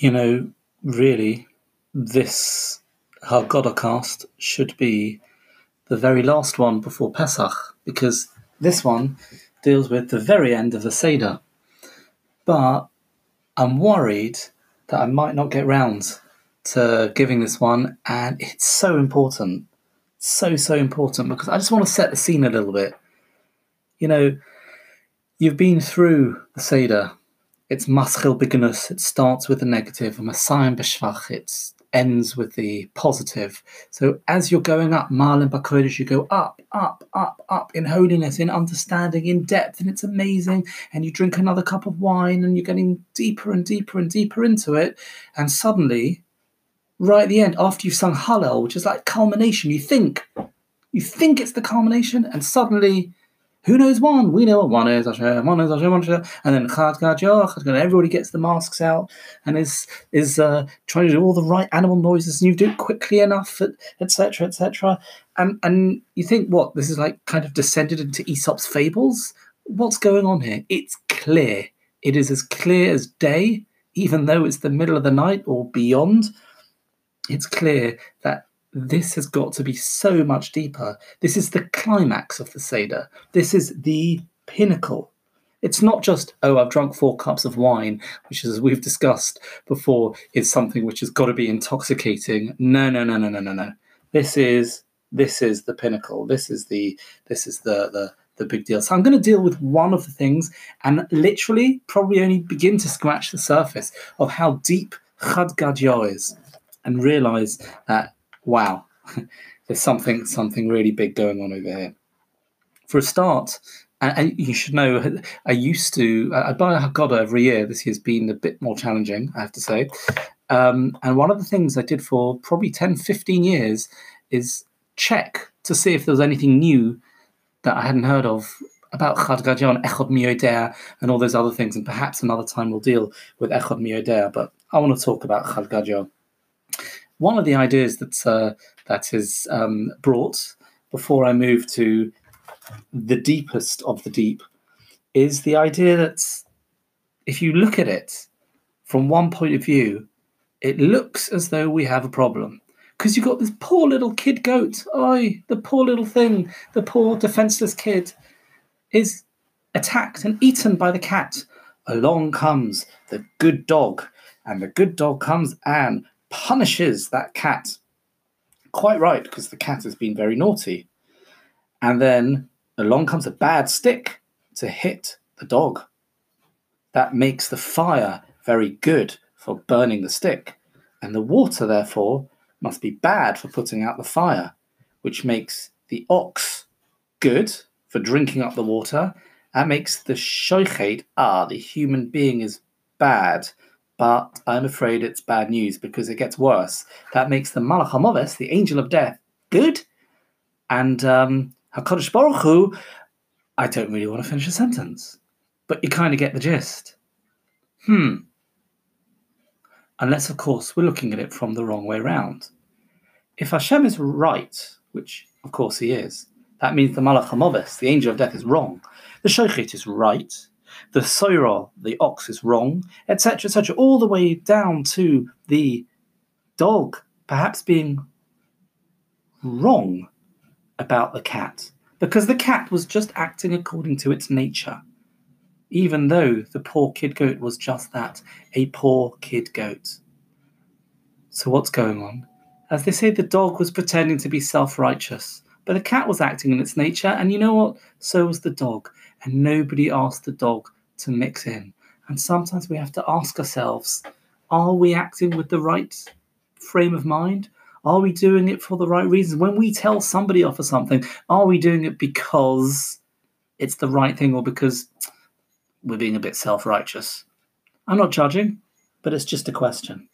You know, really, this Haggadah cast should be the very last one before Pesach, because this one deals with the very end of the Seder. But I'm worried that I might not get round to giving this one, and it's so important. So, so important because I just want to set the scene a little bit. You know, you've been through the Seder. It's maschil beginnus. It starts with the negative. masayim b'shvach. It ends with the positive. So as you're going up, Ma'alin Bakodesh, you go up, up, up, up in holiness, in understanding, in depth, and it's amazing. And you drink another cup of wine, and you're getting deeper and deeper and deeper into it. And suddenly, right at the end, after you've sung Hallel, which is like culmination, you think, you think it's the culmination, and suddenly who knows one? We know what one is. Hashem, one is Hashem, one is And then Chad Gad everybody gets the masks out and is is uh, trying to do all the right animal noises, and you do it quickly enough, etc., etc. And and you think, what this is like, kind of descended into Aesop's fables. What's going on here? It's clear. It is as clear as day, even though it's the middle of the night or beyond. It's clear that this has got to be so much deeper. This is the climax of the Seder. This is the pinnacle. It's not just, oh, I've drunk four cups of wine, which, as we've discussed before, is something which has got to be intoxicating. No, no, no, no, no, no, no. This is this is the pinnacle. This is the this is the the the big deal. So I'm going to deal with one of the things and literally probably only begin to scratch the surface of how deep Chad Gadya is and realize that wow, there's something something really big going on over here. For a start, and, you should know, I used to I buy a Haggadah every year. This year's been a bit more challenging, I have to say. Um, and one of the things I did for probably 10, 15 years is check to see if there was anything new that I hadn't heard of about Chad Gadyon, Echod Miyodea, and all those other things. And perhaps another time we'll deal with Echod Miyodea, but I want to talk about Chad one of the ideas that uh, that is um, brought before I move to the deepest of the deep is the idea that if you look at it from one point of view, it looks as though we have a problem. Because you've got this poor little kid goat. Oi, the poor little thing, the poor defenseless kid is attacked and eaten by the cat. Along comes the good dog, and the good dog comes and punishes that cat. Quite right, because the cat has been very naughty. And then along comes a bad stick to hit the dog. That makes the fire very good for burning the stick. And the water, therefore, must be bad for putting out the fire, which makes the ox good for drinking up the water. That makes the shoichet, ah, the human being is bad but I'm afraid it's bad news because it gets worse. That makes the Malach the angel of death, good, and um, Hakadosh Baruch Hu. I don't really want to finish a sentence, but you kind of get the gist. Hmm. Unless, of course, we're looking at it from the wrong way round. If Hashem is right, which of course he is, that means the Malach the angel of death, is wrong. The Shochet is right, the Soira, the ox, is wrong, etc., etc., all the way down to the dog perhaps being wrong about the cat because the cat was just acting according to its nature, even though the poor kid goat was just that a poor kid goat. So, what's going on? As they say, the dog was pretending to be self righteous, but the cat was acting in its nature, and you know what? So was the dog and nobody asked the dog to mix in. And sometimes we have to ask ourselves are we acting with the right frame of mind? Are we doing it for the right reasons? When we tell somebody off for something, are we doing it because it's the right thing or because we're being a bit self righteous? I'm not judging, but it's just a question.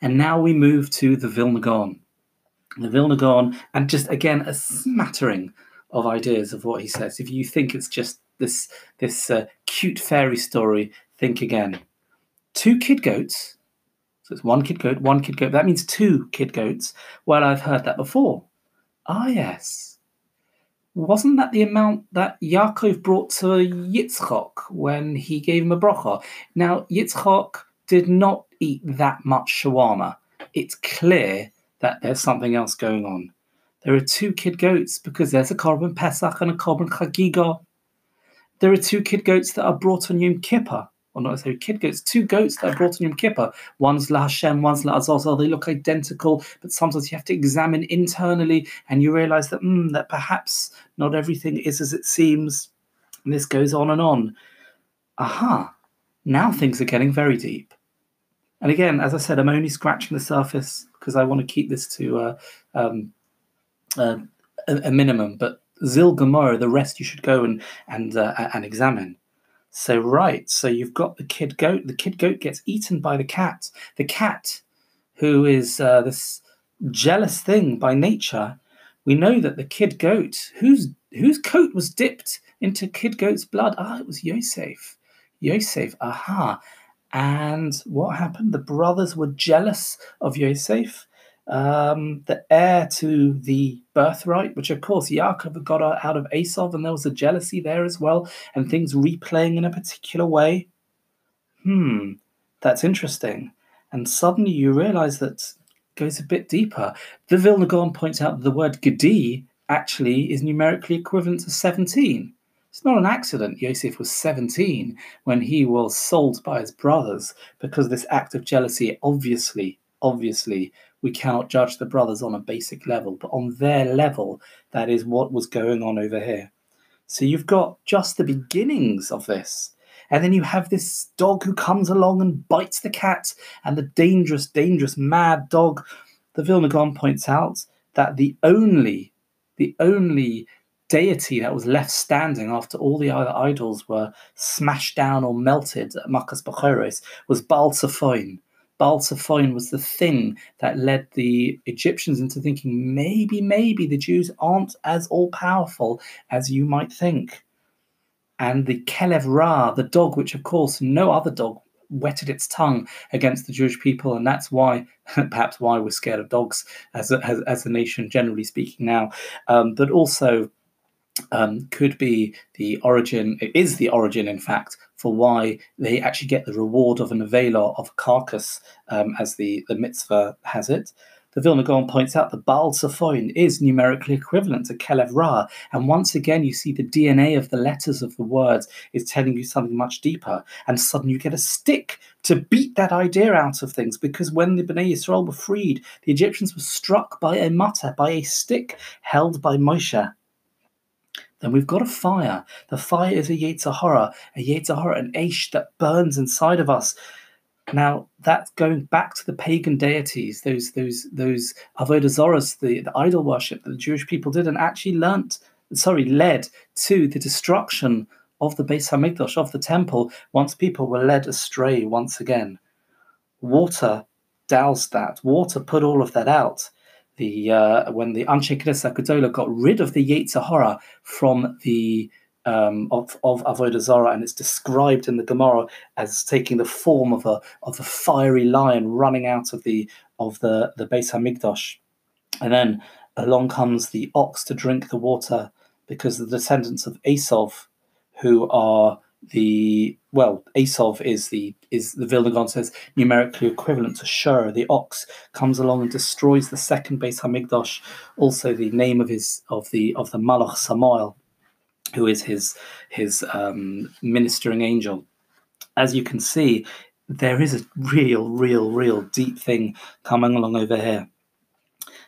And now we move to the Vilna Gaon. The Vilna Gaon, and just again, a smattering of ideas of what he says. If you think it's just this this uh, cute fairy story, think again. Two kid goats. So it's one kid goat, one kid goat. That means two kid goats. Well, I've heard that before. Ah, yes. Wasn't that the amount that Yaakov brought to Yitzchok when he gave him a bracha? Now, Yitzchok did not eat that much shawarma, it's clear that there's something else going on. There are two kid goats because there's a Korban Pesach and a Korban Chagiga. There are two kid goats that are brought on Yom Kippur. Or not necessarily kid goats, two goats that are brought on Yom Kippur. One's La Hashem, one's La Azazel. They look identical, but sometimes you have to examine internally and you realize that, mm, that perhaps not everything is as it seems. And this goes on and on. Aha, now things are getting very deep. And again, as I said, I'm only scratching the surface because I want to keep this to uh, um, uh, a, a, minimum. But Zil Gomorrah, the rest you should go and and uh, and examine. So right, so you've got the kid goat. The kid goat gets eaten by the cat. The cat, who is uh, this jealous thing by nature, we know that the kid goat, whose whose coat was dipped into kid goat's blood, ah, it was Yosef. Yosef, aha. And what happened? The brothers were jealous of Yosef um, the heir to the birthright, which of course Yaakov got out of Esau, and there was a jealousy there as well, and things replaying in a particular way. Hmm, that's interesting. And suddenly you realize that goes a bit deeper. The Vilna Gaon points out that the word Gedi actually is numerically equivalent to 17. It's not an accident Yosef was 17 when he was sold by his brothers because this act of jealousy obviously, obviously we cannot judge the brothers on a basic level, but on their level, that is what was going on over here. So you've got just the beginnings of this. And then you have this dog who comes along and bites the cat, and the dangerous, dangerous, mad dog. The Vilna Gaon points out that the only, the only deity that was left standing after all the other idols were smashed down or melted at Makas Bachoros was Baal Tzephon, Baal Tzephon was the thing that led the Egyptians into thinking maybe, maybe the Jews aren't as all powerful as you might think. And the Kelev Ra, the dog, which of course no other dog wetted its tongue against the Jewish people, and that's why, perhaps, why we're scared of dogs as a, as, as a nation, generally speaking, now. Um, but also um, could be the origin, it is the origin, in fact, for why they actually get the reward of an avela of carcass, um, as the, the mitzvah has it. The Vilna Gaon points out that Baal Tzephon is numerically equivalent to Kelev Ra, and once again you see the DNA of the letters of the words is telling you something much deeper, and suddenly you get a stick to beat that idea out of things, because when the Bnei Yisrael were freed, the Egyptians were struck by a matter, by a stick held by Moshe then we've got a fire. The fire is a Yetzer Hara, a Yetzer Hara, an Aish that burns inside of us. Now that's going back to the pagan deities, those those those avodah zoras, the, the idol worship that the Jewish people did, and actually learnt, sorry, led to the destruction of the Beis Hamikdash of the temple. Once people were led astray once again, water doused that. Water put all of that out the uh, when the Anshe Knesset Gedola got rid of the Yetzer Hara from the um, of of Avodah Zarah, and it's described in the Gemara as taking the form of a of a fiery lion running out of the of the the Beis Hamikdash, and then along comes the ox to drink the water because the descendants of Esau, who are the well, Esau is the is the Vilna Gaon says numerically equivalent to Shur. The ox comes along and destroys the second Beis Hamikdash, Also, the name of his of the of the Malach Samael, who is his his um, ministering angel. As you can see, there is a real, real, real deep thing coming along over here.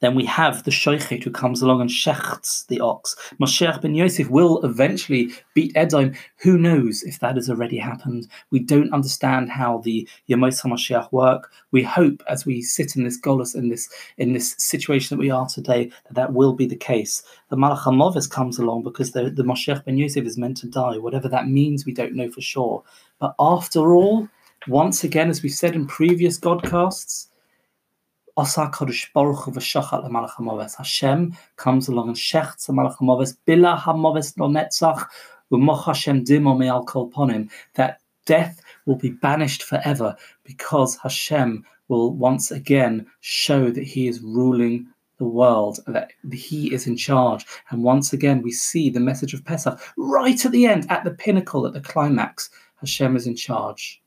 Then we have the Shochet who comes along and shechts the ox. Moshiach ben Yosef will eventually beat Edom. Who knows if that has already happened? We don't understand how the Yemos HaMashiach work. We hope as we sit in this golus, in this in this situation that we are today, that that will be the case. The Malach HaMovis comes along because the, the Moshiach ben Yosef is meant to die. Whatever that means, we don't know for sure. But after all, once again, as we've said in previous Godcasts, Osa Kodesh Baruch Hu v'shachat l'malach hamoves. Hashem comes along and shechts l'malach hamoves. Bila hamoves lo netzach u'moch Hashem dimo me'al kol ponim. That death will be banished forever because Hashem will once again show that He is ruling the world, that He is in charge. And once again, we see the message of Pesach right at the end, at the pinnacle, at the climax. Hashem is in charge.